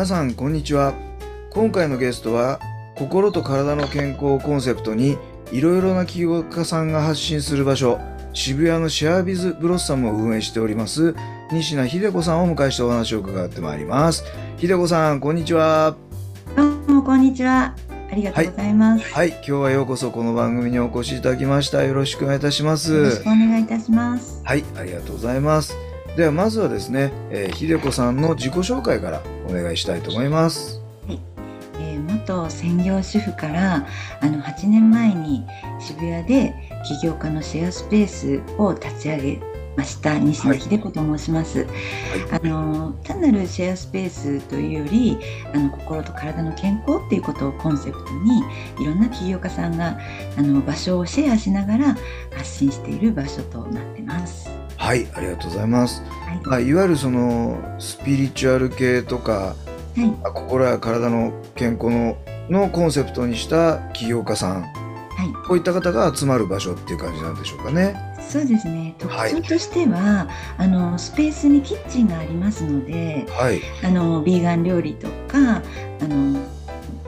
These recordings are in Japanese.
皆さんこんにちは今回のゲストは心と体の健康をコンセプトにいろいろな起業家さんが発信する場所渋谷のシェアビズブロッサムを運営しております西名秀子さんをお迎えしてお話を伺ってまいります秀子さんこんにちはどうもこんにちは。ありがとうございます。はい今日はようこそこの番組にお越しいただきましたよろしくお願いいたしますよろしくお願いいたします。はい、ありがとうございます。ではまずはですね、えー、秀子さんの自己紹介からお願いしたいと思います。えー元専業主婦からあの8年前に渋谷で起業家のシェアスペースを立ち上げました西野秀子と申します、あの単なるシェアスペースというよりあの心と体の健康っていうことをコンセプトにいろんな起業家さんがあの場所をシェアしながら発信している場所となってます。はい、ありがとうございます。はい、まあ、いわゆるそのスピリチュアル系とか、はい。まあ心や体の健康ののコンセプトにした起業家さん、はい。こういった方が集まる場所っていう感じなんでしょうかね。そうですね。特はい。徴としては、あのスペースにキッチンがありますのではい、あのビーガン料理とかあの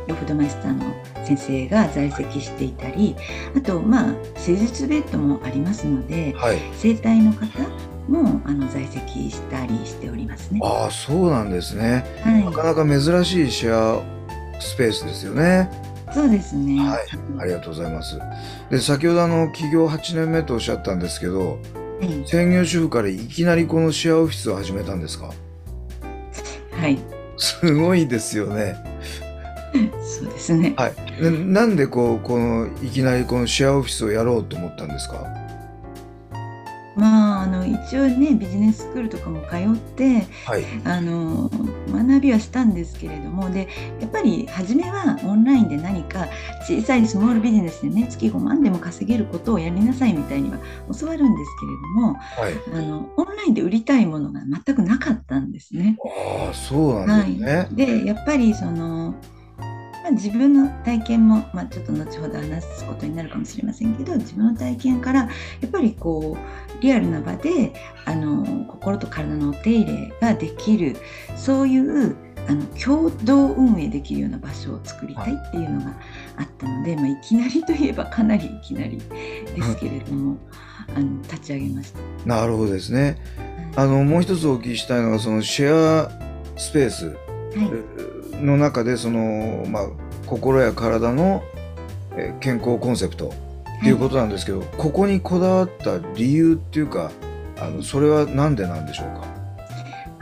ロフトマイスターの先生が在籍していたりあとまあ施術ベッドもありますのではい。整体の方もあの在籍したりしておりますね。ああ、そうなんですね。はいなかなか珍しいシェアスペースですよね。そうですね。はいありがとうございます。で、先ほどあの起業8年目とおっしゃったんですけど、はい専業主婦からいきなりこのシェアオフィスを始めたんですかはい、すごいですよね。ですね。はい。ななんでこう、この、いきなりこのシェアオフィスをやろうと思ったんですか？まああの一応ねビジネススクールとかも通ってはい。あの学びはしたんですけれどもでやっぱり初めはオンラインで何か小さいスモールビジネスでね月5万でも稼げることをやりなさいみたいには教わるんですけれどもはい。あのオンラインで売りたいものが全くなかったんですね。ああ、そうなんですね。でやっぱりその、まあ、自分の体験も、まあ、ちょっと後ほど話すことになるかもしれませんけど自分の体験からやっぱりこうリアルな場であの心と体のお手入れができるそういうあの共同運営できるような場所を作りたいっていうのがあったので、まあ、いきなりといえばかなりいきなりですけれども、あの立ち上げました。なるほどですね。はあの、もう一つお聞きしたいのが、そのシェアスペース。い。はいの中で、その、まあ、心や体のえー健康コンセプトっていうことなんですけど、ここにこだわった理由っていうか、あの、それは何でなんでしょうか？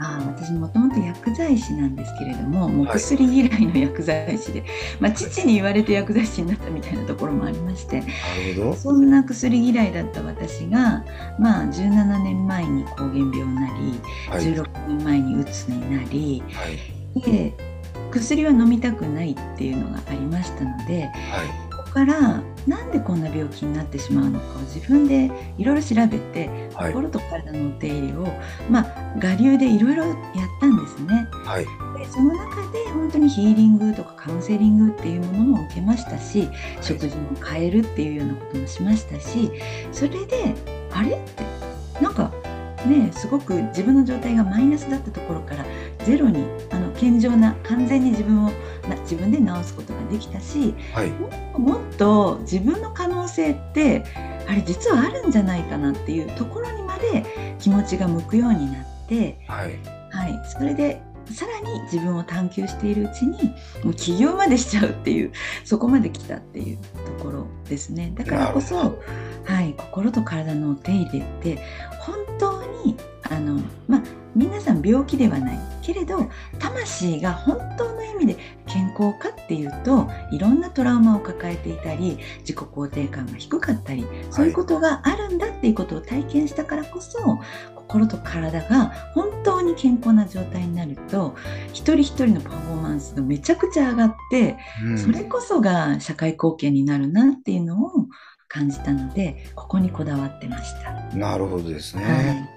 ああ私もともと薬剤師なんですけれどももうはい薬嫌いの薬剤師で、まあ、父に言われて薬剤師になったみたいなところもありましてなるほど。そんな薬嫌いだった私が、まあ、17年前に膠原病になり、はい。16年前にうつになりはい。で薬は飲みたくないっていうのがありましたのではい。ここからなんでこんな病気になってしまうのかを自分でいろいろ調べてはい。心と体のお手入れを、まあ、我流でいろいろやったんですね。はい。でその中で本当にヒーリングとかカウンセリングっていうものも受けましたし、食事も変えるっていうようなこともしましたしそれであれってなんかねすごく自分の状態がマイナスだったところからゼロにあの健常な完全に自分をな自分で治すことができたしはい。もっと自分の可能性ってあれ実はあるんじゃないかなっていうところにまで気持ちが向くようになって、はい。はい、それでさらに自分を探求しているうちにもう起業までしちゃうっていうそこまで来たっていうところですねだからこそ、はい、心と体のお手入れって本当にあの、まあ、皆さん病気ではないけれど魂が本当の意味で健康かっていうといろんなトラウマを抱えていたり自己肯定感が低かったりそういうことがあるんだっていうことを体験したからこそ、心と体が本当に健康な状態になると一人一人のパフォーマンスがめちゃくちゃ上がって、うんそれこそが社会貢献になるなっていうのを感じたのでここにこだわってました。なるほどですね。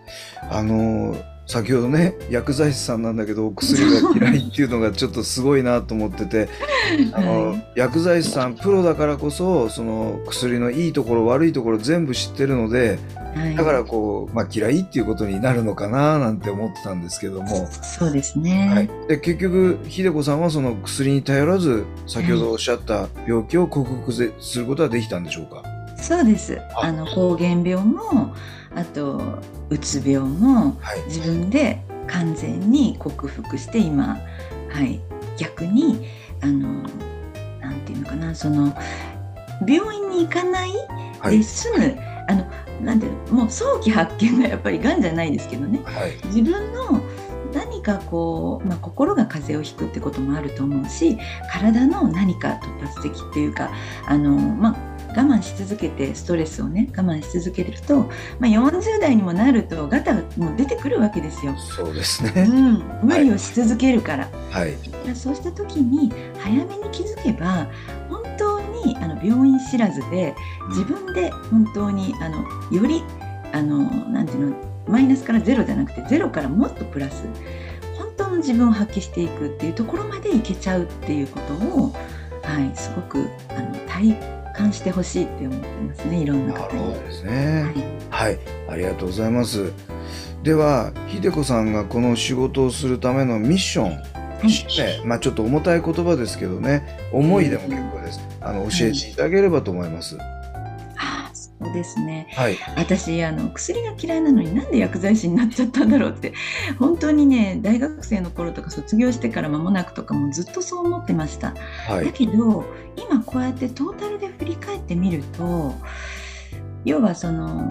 あの先ほどね薬剤師さんなんだけどお薬が嫌いっていうのがちょっとすごいなと思ってて あの、はい薬剤師さんプロだからこそその薬のいいところ悪いところ全部知ってるのではい、だからこう、まあ、嫌いっていうことになるのかななんて思ってたんですけども、そうですね。はい、で結局秀子さんはその薬に頼らず先ほどおっしゃった病気を克服ぜすることはできたんでしょうか？そうです。あ。あの膠原病もあとうつ病もはい。自分で完全に克服して今はい。逆にあのなんていうのかなその病院に行かないはい。で済む、あのなんていうのもう早期発見がやっぱりがんじゃないですけどね。はい。自分の何かこう、まあ、心が風邪をひくってこともあると思うし体の何か突発的っていうかあの、まあ、我慢し続けてストレスをね我慢し続けると、まあ、40代にもなるとガタがもう出てくるわけですよ。そうですうねん、無理をし続けるから、はい。そうした時に早めに気づけば本当にあの病院知らずで自分で本当にあのよりあのなんていうのマイナスからゼロじゃなくてゼロからもっとプラス本当の自分を発揮していくっていうところまでいけちゃうっていうことを、はい、すごくあの体感してほしいって思ってますねいろんなな方に。るほどですねはいはい、ありがとうございます。では、秀子さんがこの仕事をするためのミッション、はいまあちょっと重たい言葉ですけどね、思いでも結構です。あの教えていただければと思います。あーそうですね。はい、私あの薬が嫌いなのになんで薬剤師になっちゃったんだろうって 本当にね大学生の頃とか卒業してから間もなくとかもずっとそう思ってました。はい、だけど今こうやってトータルで振り返ってみると要はその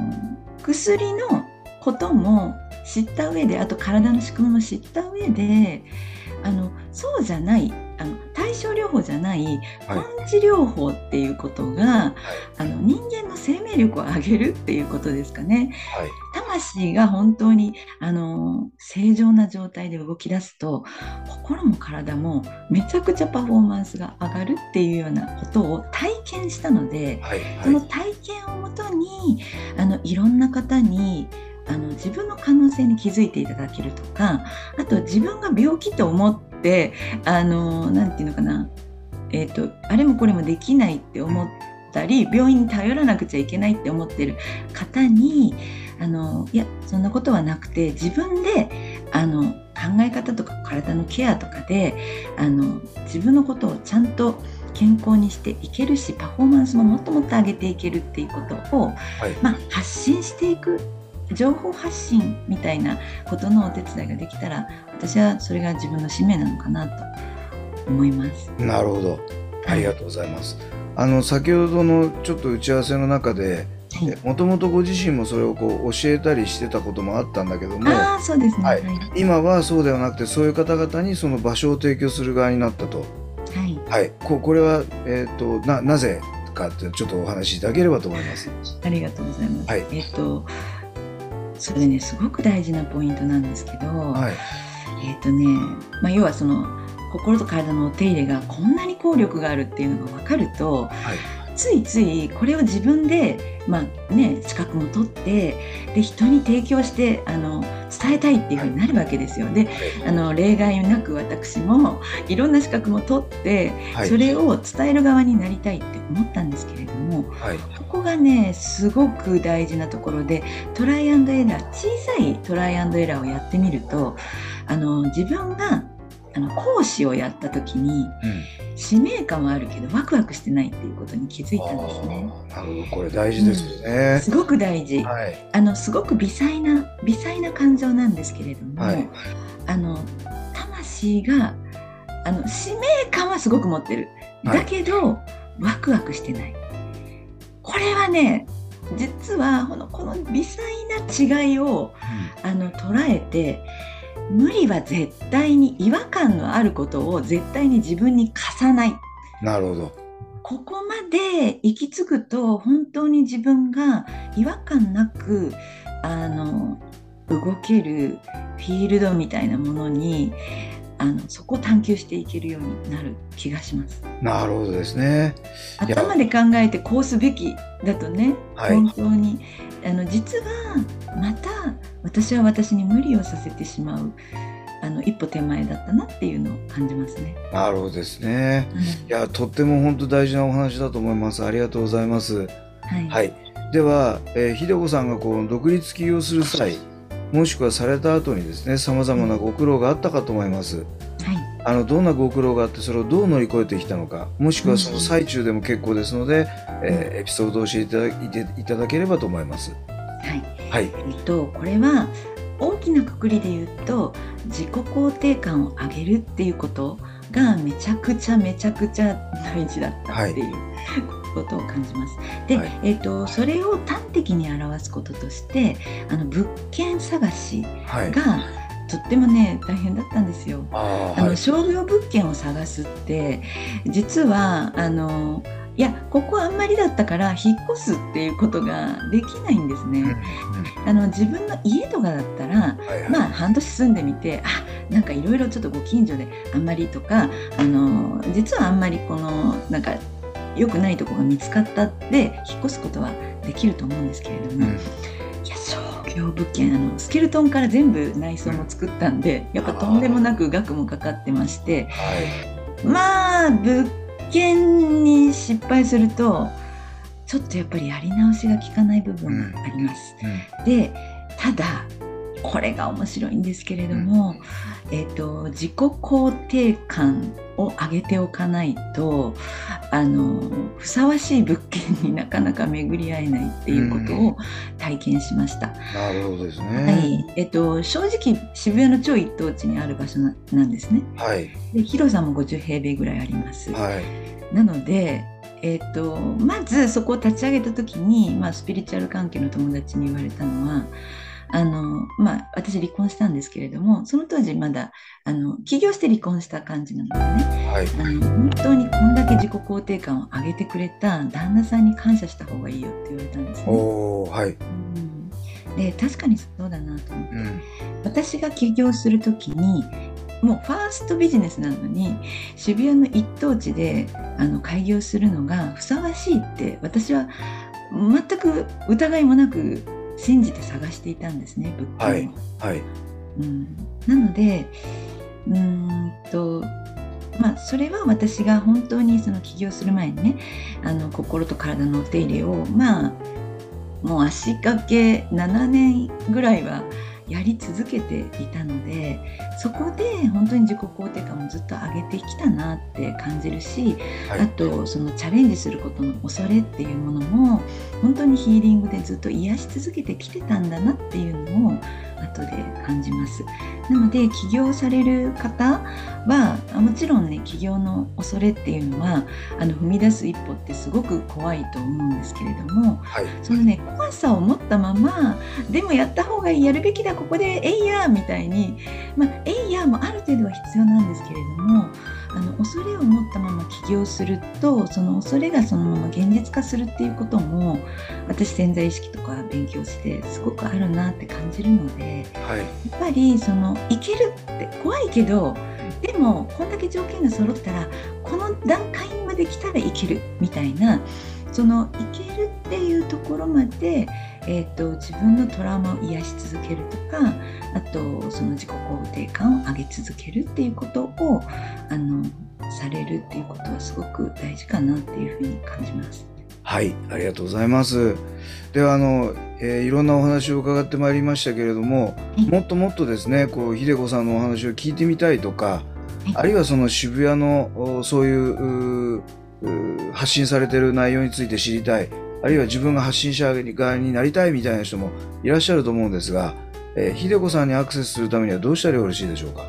薬のことも知った上であと体の仕組みも知った上であのそうじゃないあの対症療法じゃないはい。根治療法っていうことが、あの人間の生命力を上げるっていうことですかね。はい、魂が本当にあの正常な状態で動き出すと心も体もめちゃくちゃパフォーマンスが上がるっていうようなことを体験したのではい、そのはい、体験をもとにあのいろんな方にあの自分の可能性に気づいていただけるとかあと自分が病気と思ってあのなんていうのかな、えー、とあれもこれもできないって思ったり病院に頼らなくちゃいけないって思ってる方にあのいやそんなことはなくて自分であの考え方とか体のケアとかであの自分のことをちゃんと健康にしていけるしパフォーマンスももっともっと上げていけるっていうことを、はい、まあ、発信していく情報発信みたいなことのお手伝いができたら私はそれが自分の使命なのかなと思います。なるほど。ありがとうございます。あの先ほどのちょっと打ち合わせの中で、はい、もともとご自身もそれをこう教えたりしてたこともあったんだけども、今はそうではなくてそういう方々にその場所を提供する側になったと。はいはい、ここれは、えー、とななぜかってちょっとお話しいただければと思います。ありがとうございます。はいえっとそれねすごく大事なポイントなんですけど、はい、えっ、とね、まあ、要はその心と体のお手入れがこんなに効力があるっていうのが分かると、はいついついこれを自分で、まあね、資格も取ってで人に提供してあの伝えたいっていうふうになるわけですよ。であの例外なく私もいろんな資格も取って、はい、それを伝える側になりたいって思ったんですけれどもはい、ここがねすごく大事なところでトライアンドエラー小さいトライアンドエラーをやってみるとあの自分があの講師をやった時にうん、使命感はあるけどワクワクしてないっていうことに気づいたんですね。なるほど、これ大事ですよね。すごく大事、はい、あのすごく微細な微細な感情なんですけれども、はい。あの魂があの使命感はすごく持ってる、はい。だけどワクワクしてない。これはね実はこのこの微細な違いをあの捉えて無理は絶対に違和感のあることを絶対に自分に課さないなるほど。ここまで行き着くと本当に自分が違和感なくあの動けるフィールドみたいなものにあのそこを探求していけるようになる気がします。なるほどですね。頭で考えてこうすべきだとね、はい本当にあの実はまた私は私に無理をさせてしまうあの一歩手前だったなっていうのを感じますね。なるほどですね。いや、とっても本当大事なお話だと思います。ありがとうございます。はい、はい。では、えー、秀子さんがこう独立起業する際、もしくはされた後にですね、様々なご苦労があったかと思います。はいあのどんなご苦労があってそれをどう乗り越えてきたのかもしくはその最中でも結構ですので、えーエピソードを教えていただいていただければと思います。はいはい、えっと、これは大きなくくりで言うと自己肯定感を上げるっていうことがめちゃくちゃめちゃくちゃ大事だったっていうことを感じます。で、はい。えっと、それを端的に表すこととしてあの物件探しはい、がとってもね大変だったんですよ。あの商業物件を探すって実はあのいやここあんまりだったから引っ越すっていうことができないんですね。あの自分の家とかだったらまあ半年住んでみてあなんかいろいろちょっとご近所であんまりとかあの実はあんまりこのなんか良くないとこが見つかったで引っ越すことはできると思うんですけれども、うん。いや商業物件あのスケルトンから全部内装も作ったんでやっぱとんでもなく額もかかってましてはい。まあ物件に失敗するとちょっとやっぱりやり直しが効かない部分があります。うんでただこれが面白いんですけれども、えっと自己肯定感を上げておかないとあのふさわしい物件になかなか巡り合えないっていうことを体験しました。なるほどですはね。いえっと、正直渋谷の超一等地にある場所ななんですね。はい、で広さも50平米ぐらいあります。はい、なので、えー、とまずそこを立ち上げた時に、まあ、スピリチュアル関係の友達に言われたのはあの、まあ、私離婚したんですけれどもその当時まだあの起業して離婚した感じなんですね。はい、あの本当にこんだけ自己肯定感を上げてくれた旦那さんに感謝した方がいいよって言われたんですね。おお、はい、うん。で確かにそうだなと思って。うん、私が起業する時にもうファーストビジネスなのに渋谷の一等地であの開業するのがふさわしいって私は全く疑いもなく信じて探していたんですね物件を。はいはい、うん、なのでうーんとまあそれは私が本当にその起業する前にねあの心と体のお手入れをまあもう足掛け7年ぐらいはやり続けていたのでそこで本当に自己肯定感もずっと上げてきたなって感じるし、はいあとそのチャレンジすることの恐れっていうものも本当にヒーリングでずっと癒し続けてきてたんだなっていうのを後で感じます。なので起業される方はあもちろんね起業の恐れっていうのはあの踏み出す一歩ってすごく怖いと思うんですけれどもはい、そのね怖さを持ったままでもやった方がいいやるべきだここでえいやみたいにまあえいやもある程度は必要なんですけれどもあの恐れを持ったまま起業するとその恐れがそのまま現実化するっていうことも私潜在意識とか勉強してすごくあるなって感じるのではい、やっぱりそのいけるって怖いけどでもこんだけ条件が揃ったらこの段階まで来たらいけるみたいなそのいけるっていうところまで、えー、と自分のトラウマを癒し続けるとかあとその自己肯定感を上げ続けるっていうことをあのされるっていうことはすごく大事かなっていうふうに感じます。はい、ありがとうございます。ではあの、えーいろんなお話を伺ってまいりましたけれども、いもっともっとですね、こう秀子さんのお話を聞いてみたいとか、はいあるいはその渋谷のおそういうう発信されている内容について知りたい、あるいは自分が発信者側になりたいみたいな人もいらっしゃると思うんですが、えー秀子さんにアクセスするためにはどうしたらよろしいでしょうか？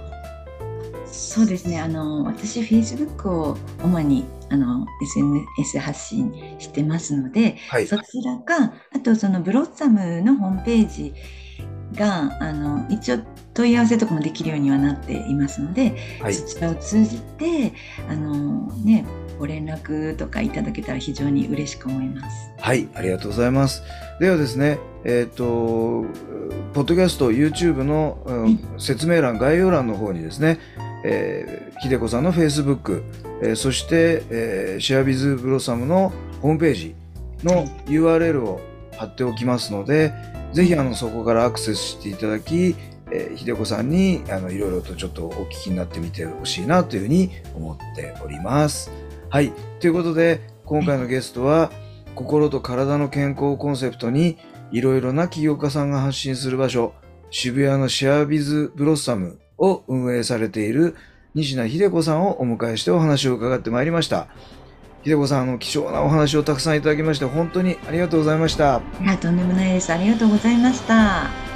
そうですね。あの私 Facebook を主にあの SNS 発信してますので、はい、そちらかあとそのブロッサムのホームページがあの一応問い合わせとかもできるようにはなっていますので、はいそちらを通じてあの、ね、ご連絡とかいただけたら非常に嬉しく思います。はい、ありがとうございます。ではですね、えっ、と、ポッドキャスト、YouTube の、うんはい説明欄、概要欄の方にですね、えー、ひでこさんの Facebook、えーそして、えーシェアビズブロッサムのホームページの URL を貼っておきますので、ぜひあのそこからアクセスしていただき、えー、ひでこさんにあのいろいろとちょっとお聞きになってみてほしいなというふうに思っております。はい。ということで、今回のゲストは、心と体の健康をコンセプトに、いろいろな起業家さんが発信する場所、渋谷のシェアビズブロッサムを運営されている西名秀子さんをお迎えしてお話を伺ってまいりました。ひでこさん、あの、貴重なお話をたくさんいただきまして、本当にありがとうございました。いやとんでもないです。ありがとうございました。